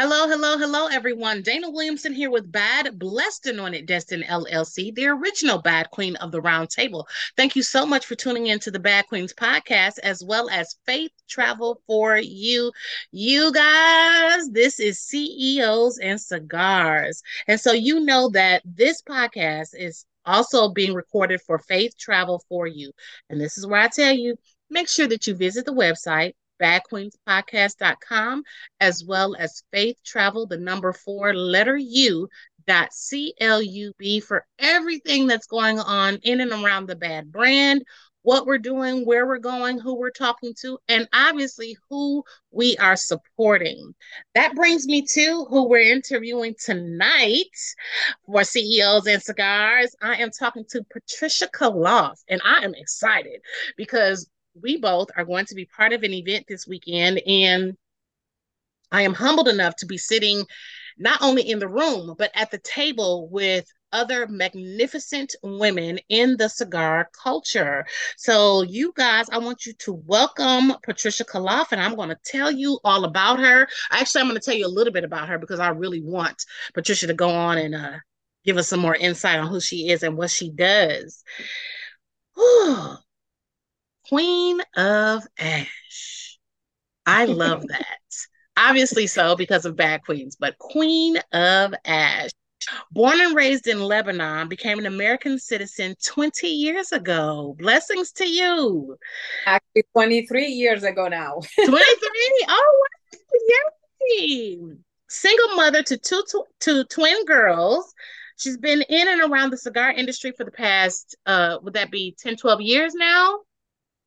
Hello, hello, hello, everyone. Dana Williamson here with Bad Blessed Anointed Destin LLC, the original Bad Queen of the Round Table. Thank you so much for tuning in to the Bad Queens podcast, as well as Faith Travel for You. You guys, this is CEOs and Cigars. And so you know that this podcast is also being recorded for Faith Travel for You. And this is where I tell you make sure that you visit the website badqueenspodcast.com, as well as Faith Travel, the number four letter U dot club for everything that's going on in and around the bad brand what we're doing where we're going who we're talking to and obviously who we are supporting. That brings me to who we're interviewing tonight for ceos and cigars. I am talking to patricia kaloff and i am excited because we both are going to be part of an event this weekend. And I am humbled enough to be sitting not only in the room, but at the table with other magnificent women in the cigar culture. So, you guys, I want you to welcome Patricia Kaloff, and I'm going to tell you all about her. Actually, I'm going to tell you a little bit about her because I really want Patricia to go on and uh, give us some more insight on who she is and what she does. Queen of Ash. I love that. Obviously, so because of Bad Queens, but Queen of Ash. Born and raised in Lebanon, became an American citizen 20 years ago. Blessings to you. Actually, 23 years ago now. 23? Oh, yay. Single mother to two to, to twin girls. She's been in and around the cigar industry for the past, uh, would that be 10, 12 years now?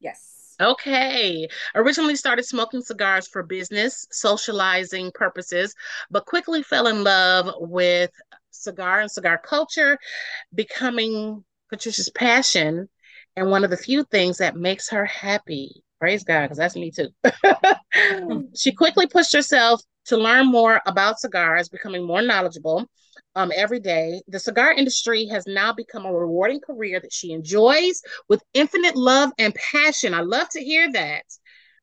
Yes. Okay. Originally started smoking cigars for business, socializing purposes, but quickly fell in love with cigar and cigar culture, becoming Patricia's passion and one of the few things that makes her happy. Praise God, because that's me too. Mm. she quickly pushed herself to learn more about cigars, becoming more knowledgeable um, every day. The cigar industry has now become a rewarding career that she enjoys with infinite love and passion. I love to hear that.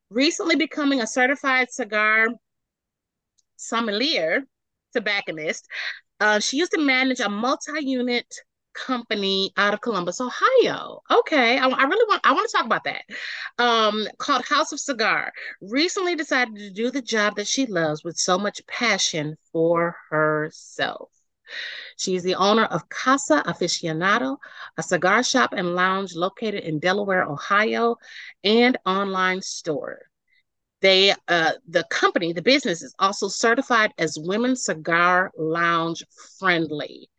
Recently becoming a certified cigar sommelier, tobacconist, uh, she used to manage a multi-unit company out of Columbus, Ohio. Okay, I, I, really want I want to talk about that. Um, called House of Cigar. Recently decided to do the job that she loves with so much passion for herself. She is the owner of Casa Aficionado, a cigar shop and lounge located in Delaware, Ohio, and online store. They, uh, the company, the business is also certified as Women's Cigar Lounge Friendly.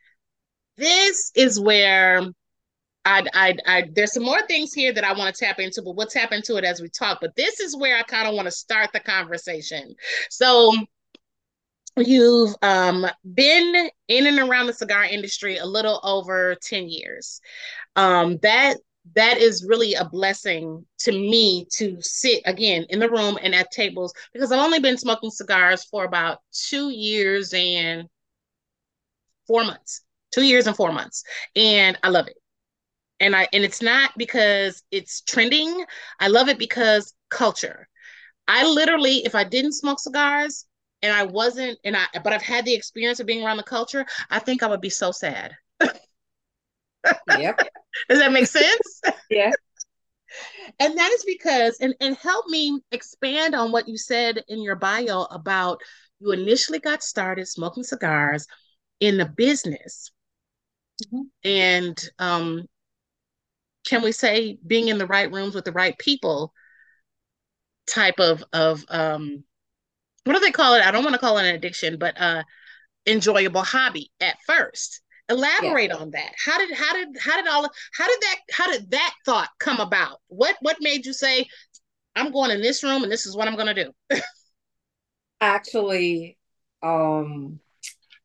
This is where I, I, I, there's some more things here that I want to tap into, but we'll tap into it as we talk. But this is where I kind of want to start the conversation. So, you've um, been in and around the cigar industry a little over 10 years. Um, that that is really a blessing to me to sit again in the room and at tables because I've only been smoking cigars for about two years and four months. Two years and four months. And I love it. And I and it's not because it's trending. I love it because culture. I literally, if I didn't smoke cigars, and I wasn't, and I, but I've had the experience of being around the culture, I think I would be so sad. yep. Does that make sense? yeah. And that is because, and, and help me expand on what you said in your bio about you initially got started smoking cigars in the business. Mm-hmm. And um, can we say being in the right rooms with the right people type of of um what do they call it? I don't want to call it an addiction, but uh enjoyable hobby at first. Elaborate yeah. on that. How did how did how did all how did that how did that thought come about? What what made you say I'm going in this room and this is what I'm going to do? Actually, um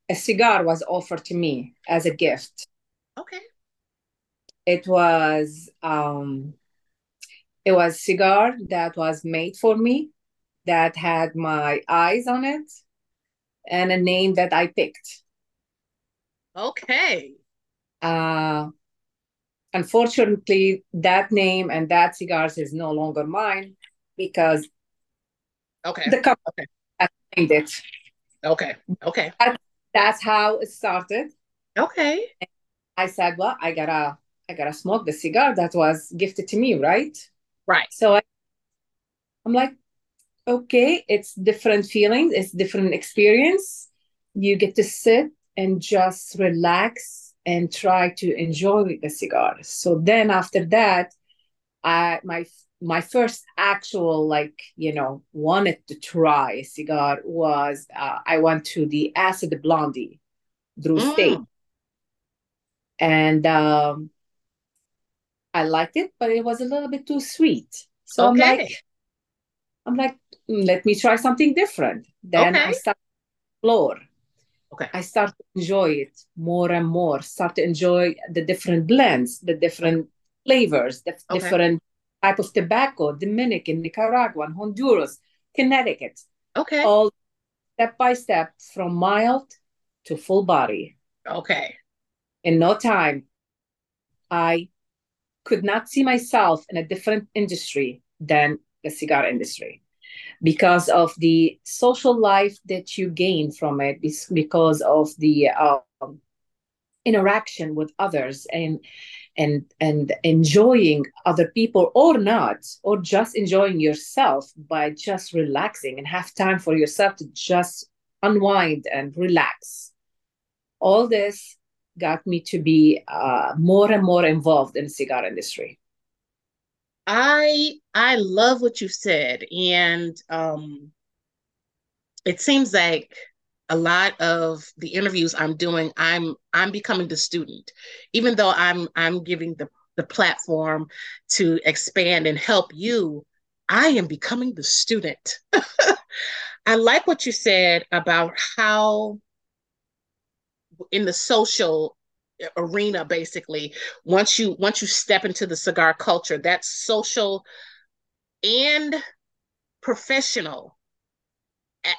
a cigar was offered to me as a gift. Okay. It was um it was cigar that was made for me that had my eyes on it and a name that I picked. Okay. Uh, unfortunately, that name and that cigars is no longer mine because okay. the company okay. named it. Okay. Okay. That, that's how it started. Okay. And I said, well, I gotta, I gotta smoke the cigar that was gifted to me, right? Right. So I, I'm like, okay, it's different feelings, it's different experience. You get to sit and just relax and try to enjoy the cigar. So then after that, I my my first actual like you know wanted to try a cigar was uh, I went to the Acid Blondie Drew mm. State, and um, I liked it, but it was a little bit too sweet. So okay. I'm like, I'm like, mm, let me try something different. Then okay. I start explore. Okay. I start to enjoy it more and more. Start to enjoy the different blends, the different flavors, the okay. different type of tobacco, Dominican, Nicaragua, Honduras, Connecticut. Okay. All step by step from mild to full body. Okay. In no time, I could not see myself in a different industry than the cigar industry because of the social life that you gain from it because of the um, interaction with others and and and enjoying other people or not or just enjoying yourself by just relaxing and have time for yourself to just unwind and relax. All this got me to be uh, more and more involved in the cigar industry i i love what you said and um it seems like a lot of the interviews I'm doing, I'm I'm becoming the student, even though I'm I'm giving the the platform to expand and help you. I am becoming the student. I like what you said about how in the social arena basically once you once you step into the cigar culture that's social and professional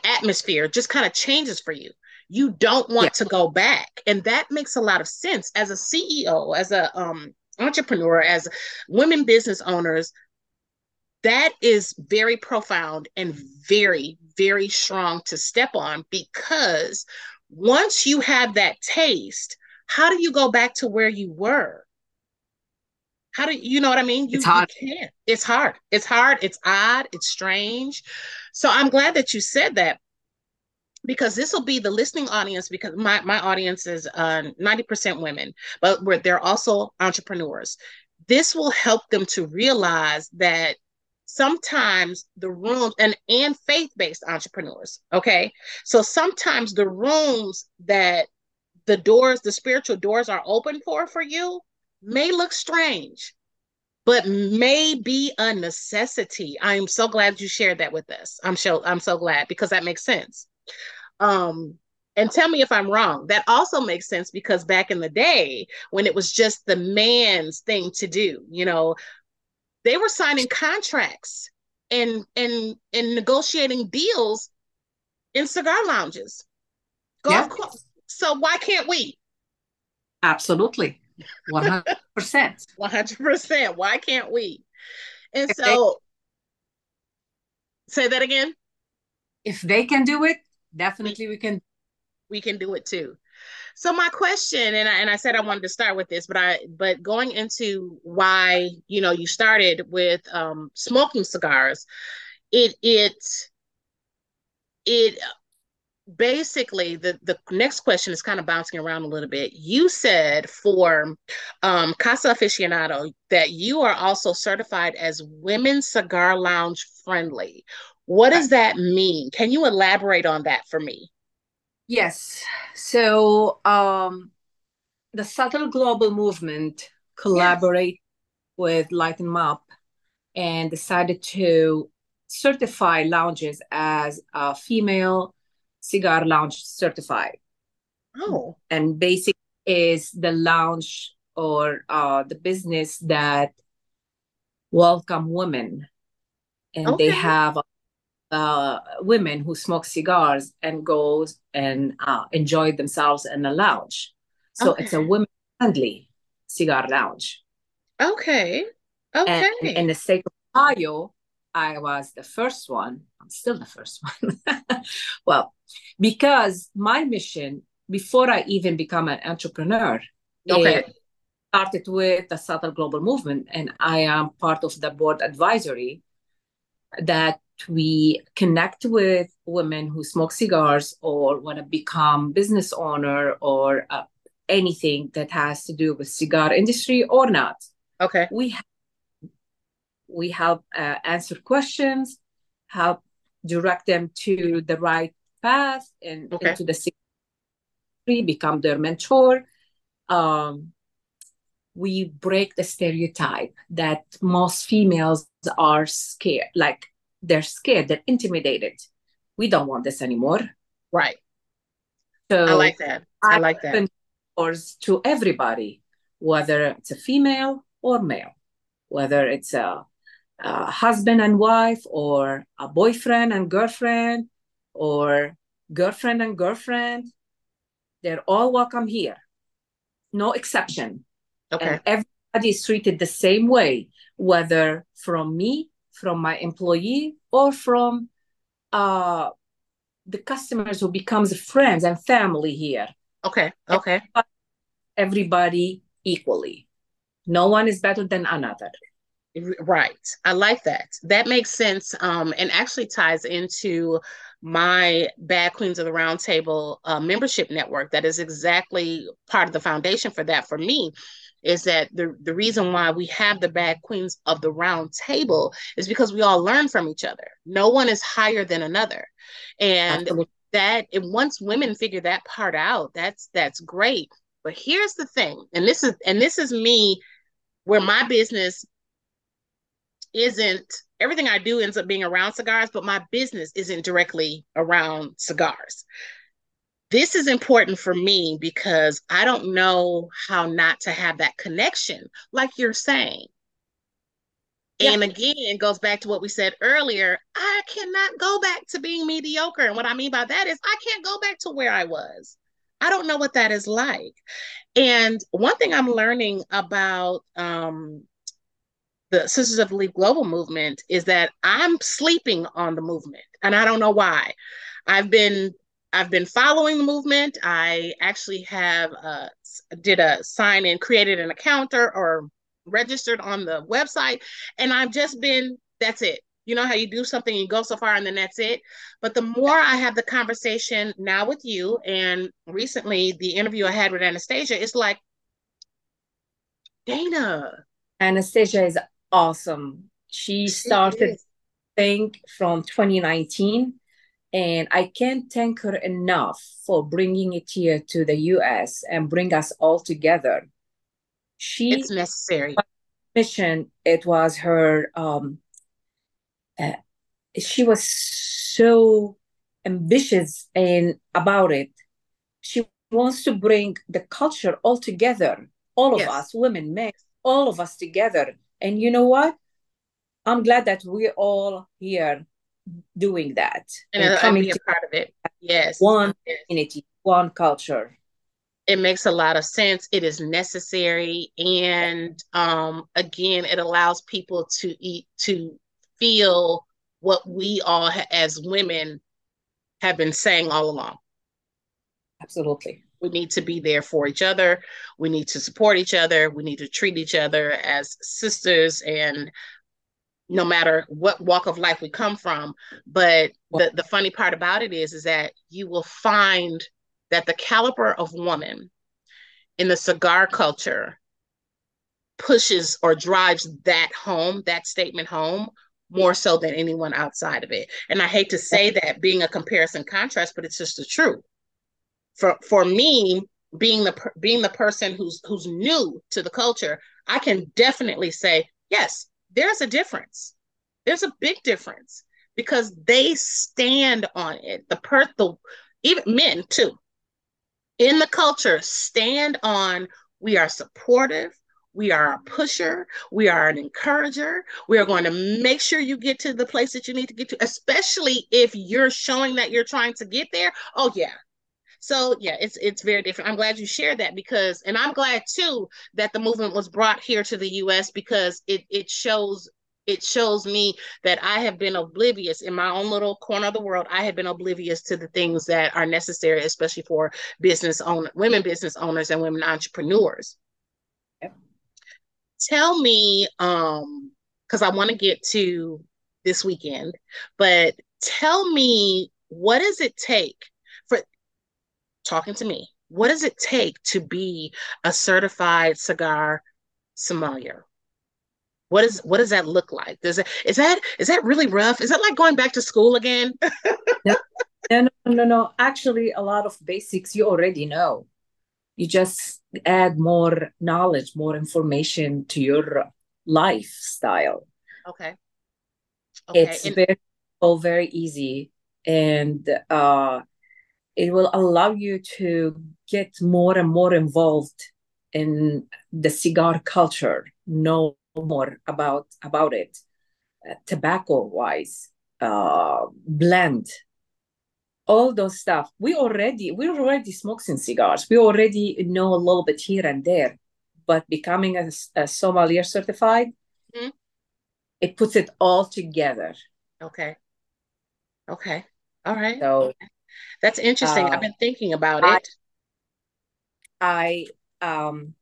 atmosphere just kind of changes for you you don't want yeah. to go back and that makes a lot of sense as a ceo as a um, entrepreneur as women business owners that is very profound and very very strong to step on because once you have that taste how do you go back to where you were how do you know what I mean? You, it's hard. You can't. It's hard. It's hard. It's odd. It's strange. So I'm glad that you said that because this will be the listening audience because my, my audience is uh, 90% women, but we're, they're also entrepreneurs. This will help them to realize that sometimes the rooms and and faith-based entrepreneurs okay so sometimes the rooms that the doors the spiritual doors are open for for you may look strange, but may be a necessity. I am so glad you shared that with us. I'm so I'm so glad because that makes sense. Um, and tell me if I'm wrong. That also makes sense because back in the day when it was just the man's thing to do, you know, they were signing contracts and and and negotiating deals in cigar lounges. Golf yeah. So why can't we? Absolutely. 100%. 100%. Why can't we? And if so, they, say that again. If they can do it, definitely we can. We can do it too. So my question, and I, and I said I wanted to start with this, but I but going into why you know you started with um, smoking cigars, it it it basically the the next question is kind of bouncing around a little bit. You said for um, casa aficionado that you are also certified as women cigar lounge friendly. What does that mean? Can you elaborate on that for me? Yes. So um the SOTL global movement collaborate yes. with lighten up and decided to certify lounges as a female Cigar Lounge certified. Oh. And basic is the lounge or uh, the business that welcome women. And okay. they have uh, women who smoke cigars and goes and uh, enjoy themselves in the lounge. So okay. it's a women friendly cigar lounge. Okay. Okay. And in the state of Ohio, I was the first one. I'm still the first one. well, because my mission before I even become an entrepreneur, okay. started with the SOTL Global Movement, and I am part of the board advisory that we connect with women who smoke cigars or want to become business owner or uh, anything that has to do with cigar industry or not. Okay. We we help uh, answer questions, help direct them to the right path and okay. into the become their mentor. Um, we break the stereotype that most females are scared, like they're scared, they're intimidated. We don't want this anymore. Right. So I like that. I, I like that. Doors to everybody, whether it's a female or male, whether it's a, a husband and wife, or a boyfriend and girlfriend, or girlfriend and girlfriend. They're all welcome here. No exception. Okay. And everybody is treated the same way, whether from me, from my employee, or from uh, the customers who becomes friends and family here. Okay. Okay. Everybody equally. No one is better than another. Right. I like that. That makes sense. Um, and actually ties into my Bad Queens of the Roundtable uh, membership network. That is exactly part of the foundation for that for me is that the, the reason why we have the bad queens of the round table is because we all learn from each other. No one is higher than another. And Absolutely. that and once women figure that part out, that's that's great. But here's the thing, and this is and this is me where my business isn't everything I do ends up being around cigars, but my business isn't directly around cigars. This is important for me because I don't know how not to have that connection, like you're saying. Yeah. And again, it goes back to what we said earlier. I cannot go back to being mediocre. And what I mean by that is I can't go back to where I was. I don't know what that is like. And one thing I'm learning about um, the Sisters of the Leaf Global movement is that I'm sleeping on the movement, and I don't know why. I've been I've been following the movement. I actually have uh, did a sign in, created an account or, or registered on the website, and I've just been. That's it. You know how you do something, you go so far, and then that's it. But the more I have the conversation now with you, and recently the interview I had with Anastasia, it's like, Dana. Anastasia is awesome. She, started think from 2019 and I can't thank her enough for bringing it here to the US and bring us all together. She It's necessary. Mission, it was her um uh, she was so ambitious and about it. She wants to bring the culture all together, all of yes. us, women, men, all of us together and you know what? I'm glad that we're all here doing that and, and coming a part of it. Yes. One yes. community, one culture. It makes a lot of sense. It is necessary. And um, again, it allows people to eat to feel what we all as women have been saying all along. Absolutely. We need to be there for each other. We need to support each other. We need to treat each other as sisters and no matter what walk of life we come from. But the, the funny part about it is, is that you will find that the caliber of woman in the cigar culture pushes or drives that home, that statement home, more so than anyone outside of it. And I hate to say that being a comparison contrast, but it's just the truth for for me being the being the person who's who's new to the culture i can definitely say yes there's a difference there's a big difference because they stand on it the per the even men too in the culture stand on we are supportive we are a pusher. We are an encourager. We are going to make sure you get to the place that you need to get to, especially if you're showing that you're trying to get there. Oh, yeah, so yeah, it's it's very different. I'm glad you shared that because, and I'm glad too that the movement was brought here to the U.S. because it it shows it shows me that I have been oblivious in my own little corner of the world. I have been oblivious to the things that are necessary, especially for business owner, women business owners and women entrepreneurs. Yep. Tell me, um, because I want to get to this weekend, but tell me what does it take talking to me? What does it take to be a certified cigar sommelier? what is what does that look like does it is that is that really rough is that like going back to school again no, no no no actually a lot of basics you already know you just add more knowledge more information to your lifestyle okay, okay. it's and- very oh, very easy and uh it will allow you to get more and more involved in the cigar culture know more about about it. Uh, tobacco wise uh, blend all those stuff. We already we already smoke some cigars. We already know a little bit here and there but becoming a, a sommelier certified mm-hmm. it puts it all together. Okay. Okay. All right. So okay. That's interesting. Uh, i've been thinking about I, it. I um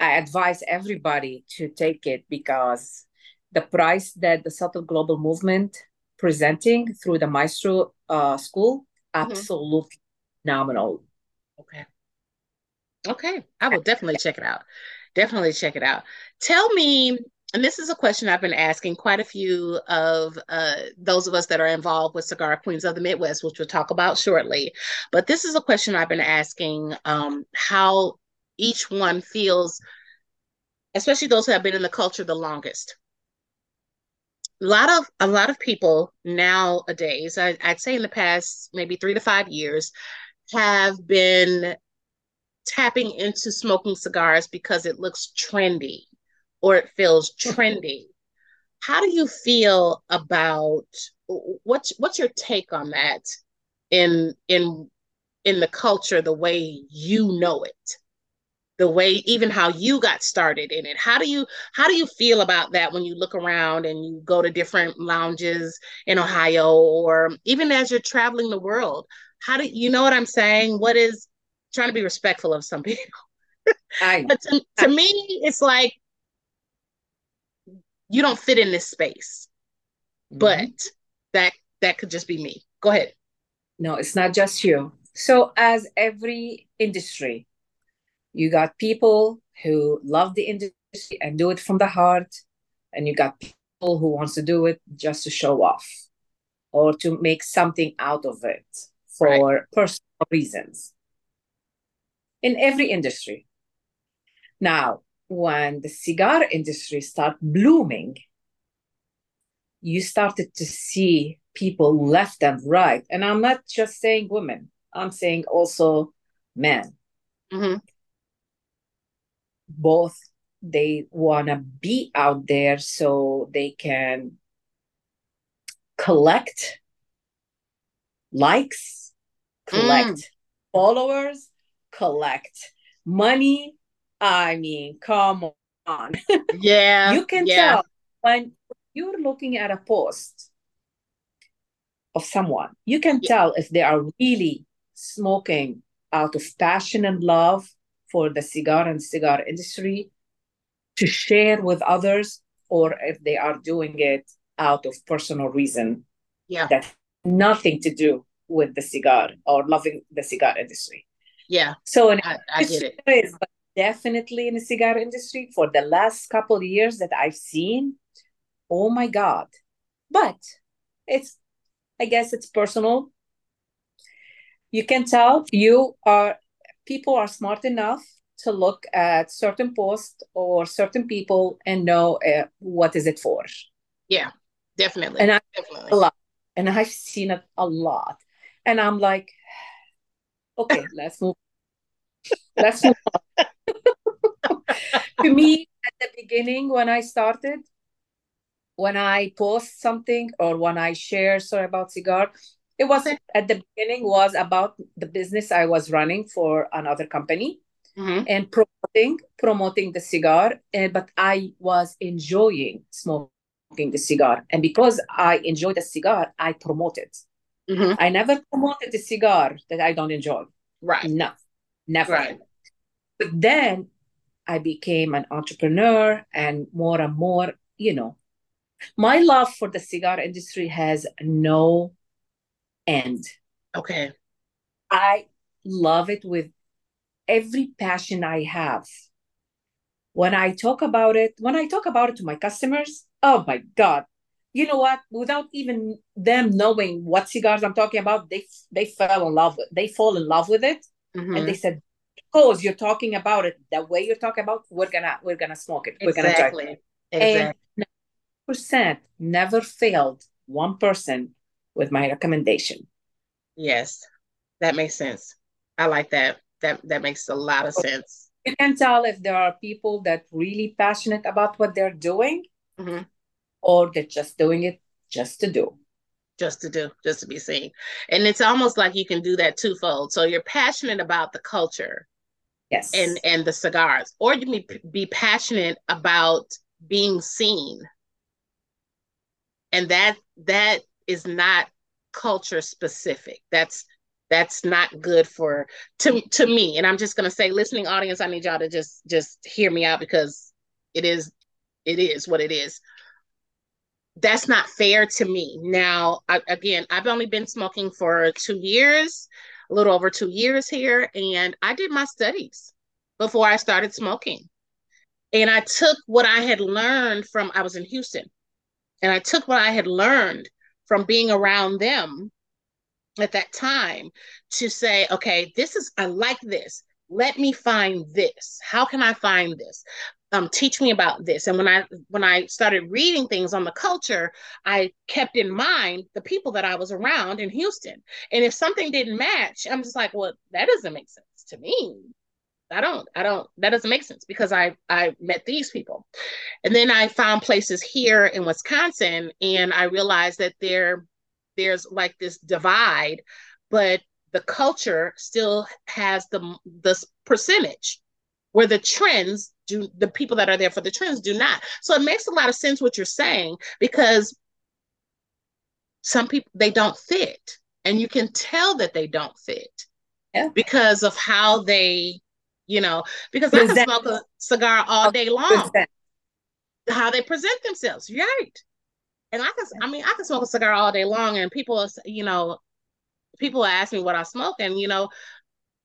I advise everybody to take it because the price that the SOTL global movement presenting through the maestro uh, school mm-hmm. absolutely mm-hmm. phenomenal. Okay. Okay. I will definitely check it out. Definitely check it out. Tell me and this is a question I've been asking quite a few of uh, those of us that are involved with Cigar Queens of the Midwest, which we'll talk about shortly. But this is a question I've been asking um, how each one feels, especially those who have been in the culture the longest. A lot of a lot of people nowadays, I, I'd say in the past maybe three to five years, have been tapping into smoking cigars because it looks trendy or it feels trendy. How do you feel about what's what's your take on that in in in the culture the way you know it? the way even how you got started in it how do you how do you feel about that when you look around and you go to different lounges in ohio or even as you're traveling the world how do you know what i'm saying what is trying to be respectful of some people I, but to, to I, me it's like you don't fit in this space mm-hmm. but that that could just be me. Go ahead. No it's not just you. So as every industry you got people who love the industry and do it from the heart and you got people who wants to do it just to show off or to make something out of it for right. personal reasons. In every industry. Now when the cigar industry started blooming you started to see people left and right and i'm not just saying women i'm saying also men mm-hmm both they want to be out there so they can collect likes, collect mm. followers, collect money. I mean, come on. Yeah. you can yeah. tell when you're looking at a post of someone, you can yeah. tell if they are really smoking out of passion and love for the cigar and cigar industry to share with others or if they are doing it out of personal reason yeah that nothing to do with the cigar or loving the cigar industry yeah so I, I get it is definitely in the cigar industry for the last couple of years that i've seen oh my god but it's i guess it's personal you can tell you are people are smart enough to look at certain posts or certain people and know uh, what is it for. Yeah, definitely. And I, definitely. a lot, and I've seen it a lot, and I'm like, okay, let's move. let's move on. to me, at the beginning, when I started, when I post something or when I share sorry about cigar, it wasn't at the beginning was about the business I was running for another company mm-hmm. and promoting promoting the cigar. And, but I was enjoying smoking the cigar. And because I enjoy the cigar, I promote it. Mm-hmm. I never promoted the cigar that I don't enjoy. Right. No, never. Right. But then I became an entrepreneur and more and more, you know, my love for the cigar industry has no end. Okay. I love it with every passion I have. When I talk about it, when I talk about it to my customers, oh my God, you know what? Without even them knowing what cigars I'm talking about, they they fell in love with they fall in love with it. Mm-hmm. And they said, because you're talking about it the way you're talking about, we're gonna we're gonna smoke it. We're exactly. gonna Exactly. Percent never failed one person with my recommendation. Yes, that makes sense. I like that. That that makes a lot of sense. You can tell if there are people that really passionate about what they're doing, mm-hmm. or they're just doing it just to do. Just to do, just to be seen. And it's almost like you can do that twofold. So you're passionate about the culture. Yes. And and the cigars. Or you may be passionate about being seen. And that that is not culture specific. That's that's not good for to to me and i'm just going to say listening audience i need y'all to just just hear me out because it is it is what it is that's not fair to me now I, again i've only been smoking for two years a little over two years here and i did my studies before i started smoking and i took what i had learned from i was in houston and i took what i had learned from being around them at that time to say, okay, this is, I like this. Let me find this. How can I find this? Um, teach me about this. And when I when I started reading things on the culture, I kept in mind the people that I was around in Houston. And if something didn't match, I'm just like, well, that doesn't make sense to me. I don't, I don't, that doesn't make sense because I I met these people. And then I found places here in Wisconsin and I realized that they're there's like this divide, but the culture still has the this percentage where the trends do the people that are there for the trends do not. So it makes a lot of sense what you're saying because some people they don't fit and you can tell that they don't fit yeah. because of how they you know because present. i can smoke a cigar all oh, day long present. how they present themselves right and I can, I mean, I can smoke a cigar all day long, and people, you know, people ask me what I smoke, and you know,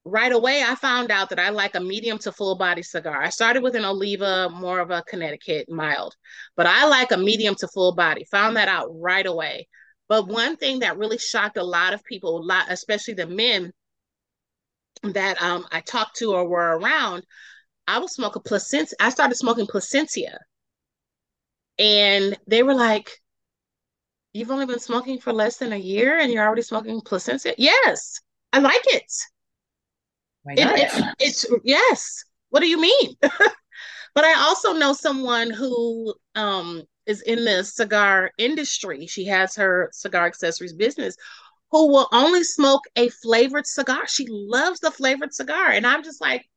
right away I found out that I like a medium to full body cigar. I started with an Oliva, more of a Connecticut mild, but I like a medium to full body. Found that out right away. But one thing that really shocked a lot of people, a lot, especially the men that um, I talked to or were around, I would smoke a Plasencia. I started smoking Plasencia. And they were like, You've only been smoking for less than a year and you're already smoking Plasencia? Yes, I like it. Why not? It, it, it's yes. What do you mean? but I also know someone who um, is in the cigar industry. She has her cigar accessories business who will only smoke a flavored cigar. She loves the flavored cigar. And I'm just like,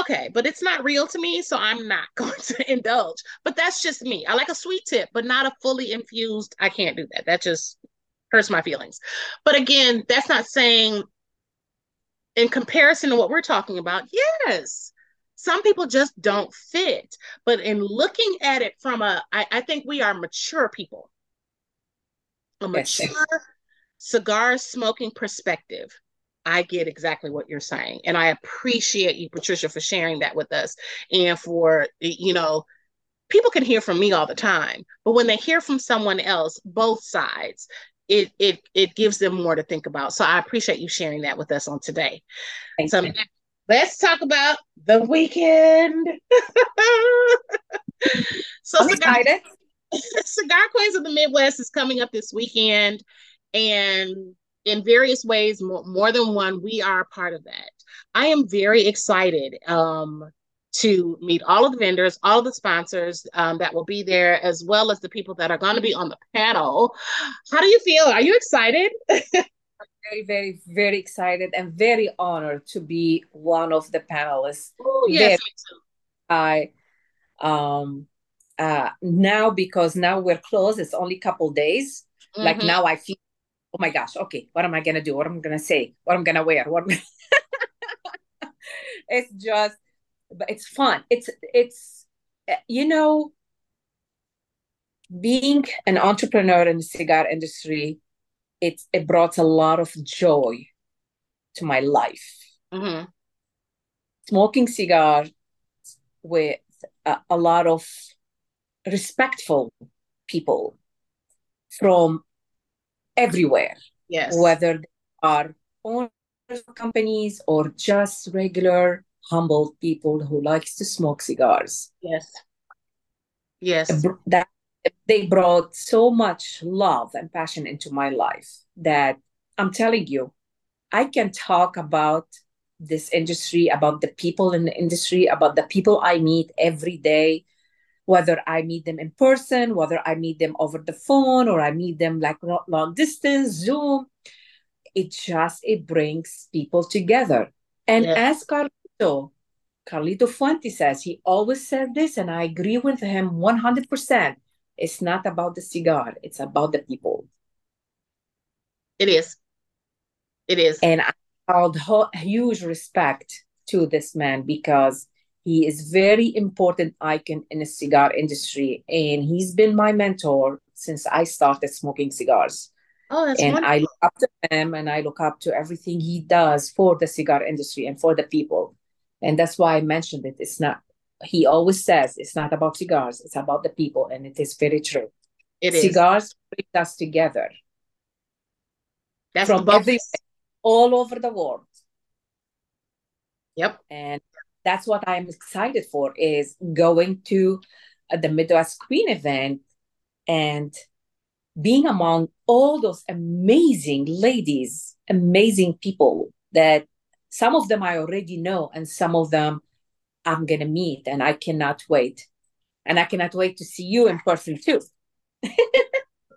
Okay, but it's not real to me, so I'm not going to indulge. But that's just me. I like a sweet tip, but not a fully infused. I can't do that. That just hurts my feelings. But again, that's not saying in comparison to what we're talking about, yes, some people just don't fit. But in looking at it from a, I, I think we are mature people, a mature cigar smoking perspective I get exactly what you're saying. And I appreciate you, Patricia, for sharing that with us and for, you know, people can hear from me all the time, but when they hear from someone else, both sides, it it it gives them more to think about. So I appreciate you sharing that with us on today. Thank so you. let's talk about the weekend. so I'm Cigar, excited. Cigar Queens of the Midwest is coming up this weekend. And in various ways, more, more than one, we are a part of that. I am very excited um, to meet all of the vendors, all of the sponsors um, that will be there, as well as the people that are going to be on the panel. How do you feel? Are you excited? very, very, very excited and very honored to be one of the panelists. Oh, yes, I um uh, now because now we're closed, it's only a couple days. Mm-hmm. Like now I feel, oh my gosh, okay, what am I gonna do? What am I gonna say? What am I gonna wear? What? it's just, but it's fun. It's it's you know, being an entrepreneur in the cigar industry, it it brought a lot of joy to my life. Mm-hmm. Smoking cigars with a, a lot of respectful people from everywhere. Yes. Whether they are owners of companies or just regular humble people who likes to smoke cigars. Yes. Yes. That they brought so much love and passion into my life that I'm telling you, I can talk about this industry, about the people in the industry, about the people I meet every day, whether I meet them in person, whether I meet them over the phone, or I meet them like long distance, Zoom. It just it brings people together. And as Carlito, Carlito Fuente says, he always said this, and I agree with him 100%. It's not about the cigar, it's about the people. It is. It is. And I hold huge respect to this man because he is very important icon in the cigar industry, and he's been my mentor since I started smoking cigars. Oh, that's and wonderful. I look up to him, and I look up to everything he does for the cigar industry and for the people. And that's why I mentioned it. It's not. He always says it's not about cigars; it's about the people, and it is very true. It cigars is. bring us together. That's from all over the world. Yep. And that's what I'm excited for is going to uh, the Midwest Queen event and being among all those amazing ladies, amazing people that some of them I already know and some of them I'm going to meet and I cannot wait. And I cannot wait to see you in person too.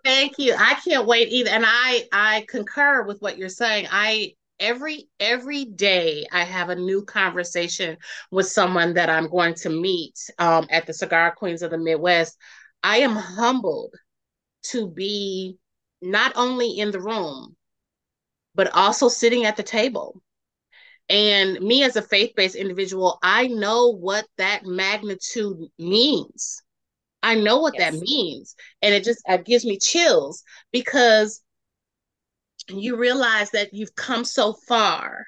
Thank you. I can't wait either. And I I concur with what you're saying. I every every day I have a new conversation with someone that I'm going to meet um, at the Cigar Queens of the Midwest. I am humbled to be not only in the room, but also sitting at the table. And me as a faith based individual, I know what that magnitude means. I know what yes. that means. And it just it gives me chills because you realize that you've come so far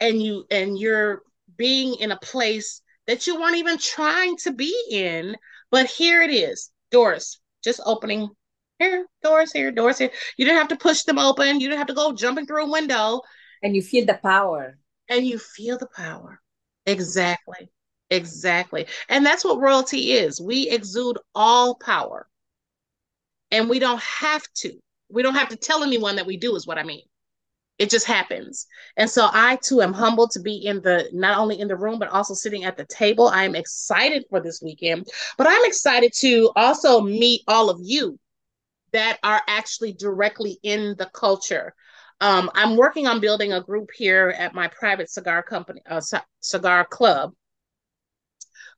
and you and you're being in a place that you weren't even trying to be in but here it is. Doors just opening. Here doors here doors here. You didn't have to push them open. You didn't have to go jumping through a window. And you feel the power. And you feel the power. Exactly. Exactly. And that's what royalty is. We exude all power. And we don't have to we don't have to tell anyone that we do, is what I mean. It just happens. And so I too am humbled to be in the not only in the room, but also sitting at the table. I am excited for this weekend, but I'm excited to also meet all of you that are actually directly in the culture. Um, I'm working on building a group here at my private cigar company, uh, cigar club,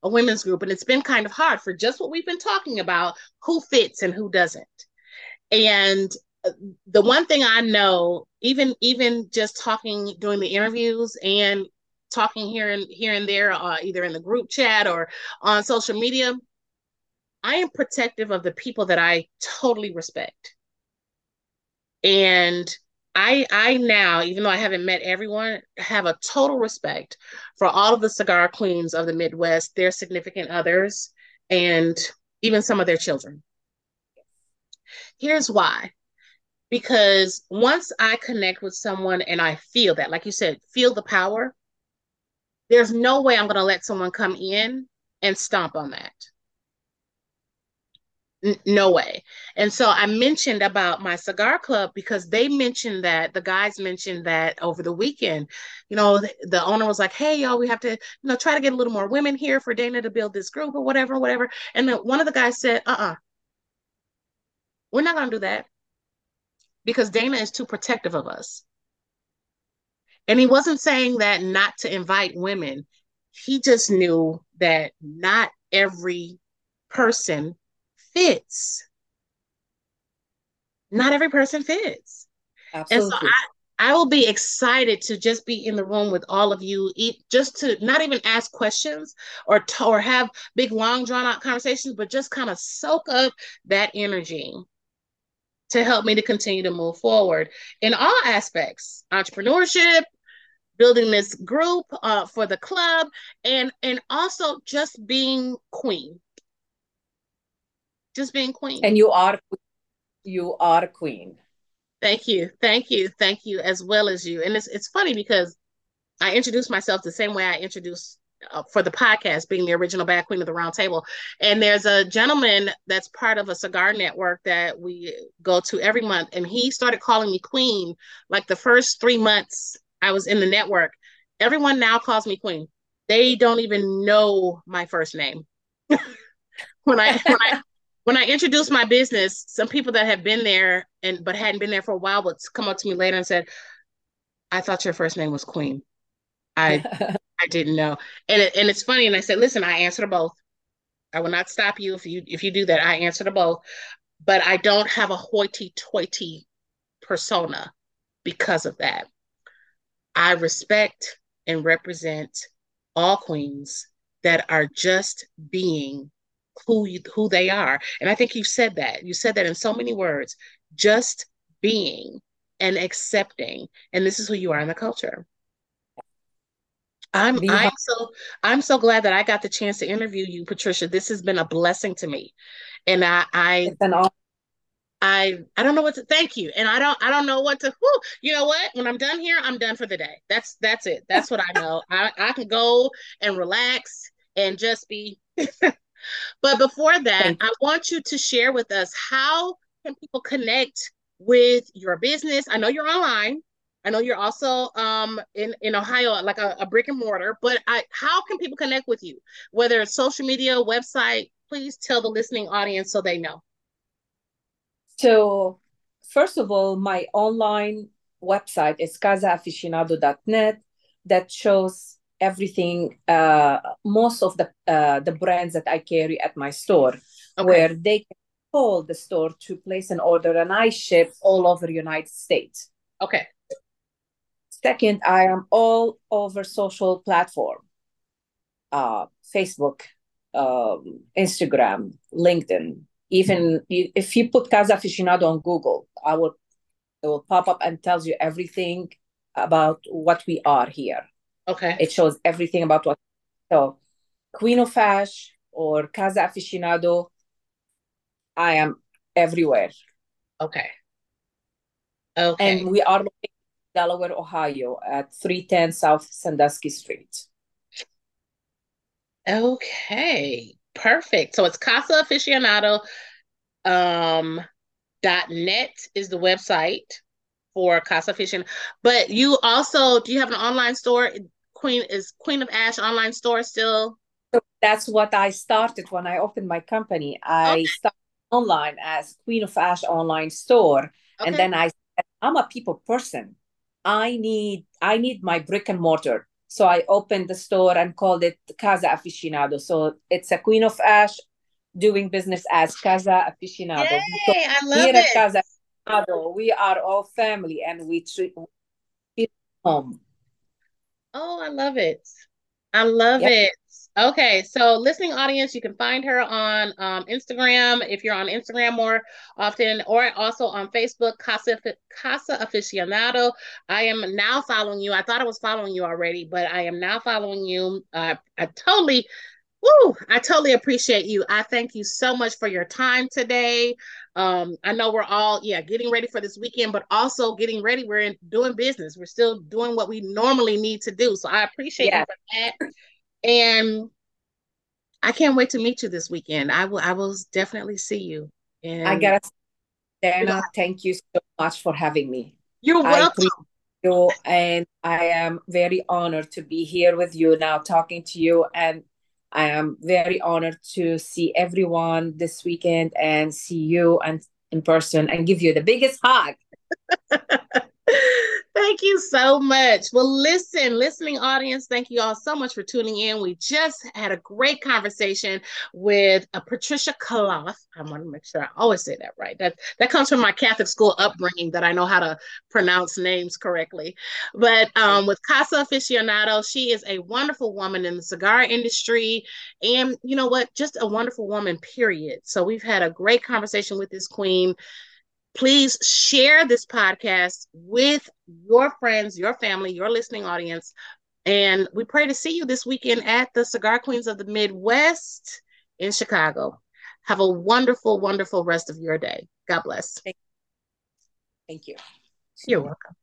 a women's group, and it's been kind of hard for just what we've been talking about who fits and who doesn't. And uh, the one thing I know, even even just talking during the interviews and talking here and here and there, uh, either in the group chat or on social media, I am protective of the people that I totally respect. And I I now, even though I haven't met everyone, have a total respect for all of the cigar queens of the Midwest, their significant others, and even some of their children. Here's why. Because once I connect with someone and I feel that, like you said, feel the power, there's no way I'm going to let someone come in and stomp on that. N- no way. And so I mentioned about my cigar club because they mentioned that the guys mentioned that over the weekend. You know, the, the owner was like, "Hey, y'all, we have to, you know, try to get a little more women here for Dana to build this group or whatever, whatever." And then one of the guys said, "Uh-uh, we're not going to do that because Dana is too protective of us. And he wasn't saying that not to invite women. He just knew that not every person fits. Not every person fits. Absolutely. And so I, I will be excited to just be in the room with all of you, eat, just to not even ask questions or to, or have big long drawn out conversations, but just kind of soak up that energy to help me to continue to move forward. In all aspects entrepreneurship building this group uh, for the club and and also just being queen. Just being queen. And you are you are a queen. Thank you. Thank you. Thank you as well as you. And it's it's funny because i introduced myself the same way i introduced uh, for the podcast, being the original Bad Queen of the Round Table. And there's a gentleman that's part of a cigar network that we go to every month, and he started calling me Queen like the first three months I was in the network. Everyone now calls me Queen. They don't even know my first name. when I when I when I introduced my business, some people that have been there and but hadn't been there for a while would come up to me later and said, "I thought your first name was Queen." I I didn't know. And it, and it's funny. And I said, listen, I answer to both. I will not stop you if you if you do that. I answer to both, but I don't have a hoity-toity persona because of that. I respect and represent all queens that are just being who you, who they are. And I think you said that. You said that in so many words. Just being and accepting. And this is who you are in the culture. I'm I'm so I'm so glad that I got the chance to interview you, Patricia. This has been a blessing to me, and I I I I don't know what to thank you, and I don't I don't know what to. Whew, you know what? When I'm done here, I'm done for the day. That's that's it. That's what I know. I I can go and relax and just be. but before that, I want you to share with us how can people connect with your business. I know you're online. I know you're also um, in in Ohio, like a, a brick and mortar. But I, how can people connect with you? Whether it's social media, website. Please tell the listening audience so they know. So, first of all, my online website is casaaficionado.net that shows everything, uh, most of the uh, the brands that I carry at my store, okay. where they can call the store to place an order, and I ship all over the United States. Okay. Second, I am all over social platform, uh, Facebook, um, Instagram, LinkedIn. Even if you put Casa Aficionado on Google, I will it will pop up and tells you everything about what we are here. Okay. It shows everything about what. So, Queen of Ash or Casa Aficionado, I am everywhere. Okay. Okay. And we are Delaware, Ohio, at 310 South Sandusky Street. Okay, perfect. So it's Casa Aficionado um, dot net is the website for Casa Aficionado. But you also do you have an online store? Queen is Queen of Ash online store still? So that's what I started when I opened my company. I okay. started online as Queen of Ash online store, okay. and then I said, I'm a people person. I need I need my brick and mortar. So I opened the store and called it Casa Aficionado. So it's a Queen of Ash doing business as Casa Aficionado. Yay, I love here it. At Casa Aficionado, we are all family and we treat home. Oh, I love it. I love yep. it. Okay, so listening audience, you can find her on um, Instagram if you're on Instagram more often, or also on Facebook, Casa Casa Aficionado. I am now following you. I thought I was following you already, but I am now following you. Uh, I totally, woo, I totally appreciate you. I thank you so much for your time today. Um, I know we're all, yeah, getting ready for this weekend, but also getting ready. We're in, doing business. We're still doing what we normally need to do. So I appreciate yeah. you for that. And I can't wait to meet you this weekend. I will I will definitely see you. And I gotta Dana, thank you so much for having me. You're welcome. You and I am very honored to be here with you now talking to you and I am very honored to see everyone this weekend and see you and in person and give you the biggest hug. Thank you so much. Well, listen, listening audience, thank you all so much for tuning in. We just had a great conversation with uh, Patricia Kaloth. I want to make sure I always say that right. That that comes from my Catholic school upbringing that I know how to pronounce names correctly. But um, with Casa Aficionado, she is a wonderful woman in the cigar industry, and you know what, just a wonderful woman. Period. So we've had a great conversation with this queen please share this podcast with your friends, your family, your listening audience. And we pray to see you this weekend at the Cigar Queens of the Midwest in Chicago. Have a wonderful, wonderful rest of your day. God bless. Thank you. You're welcome.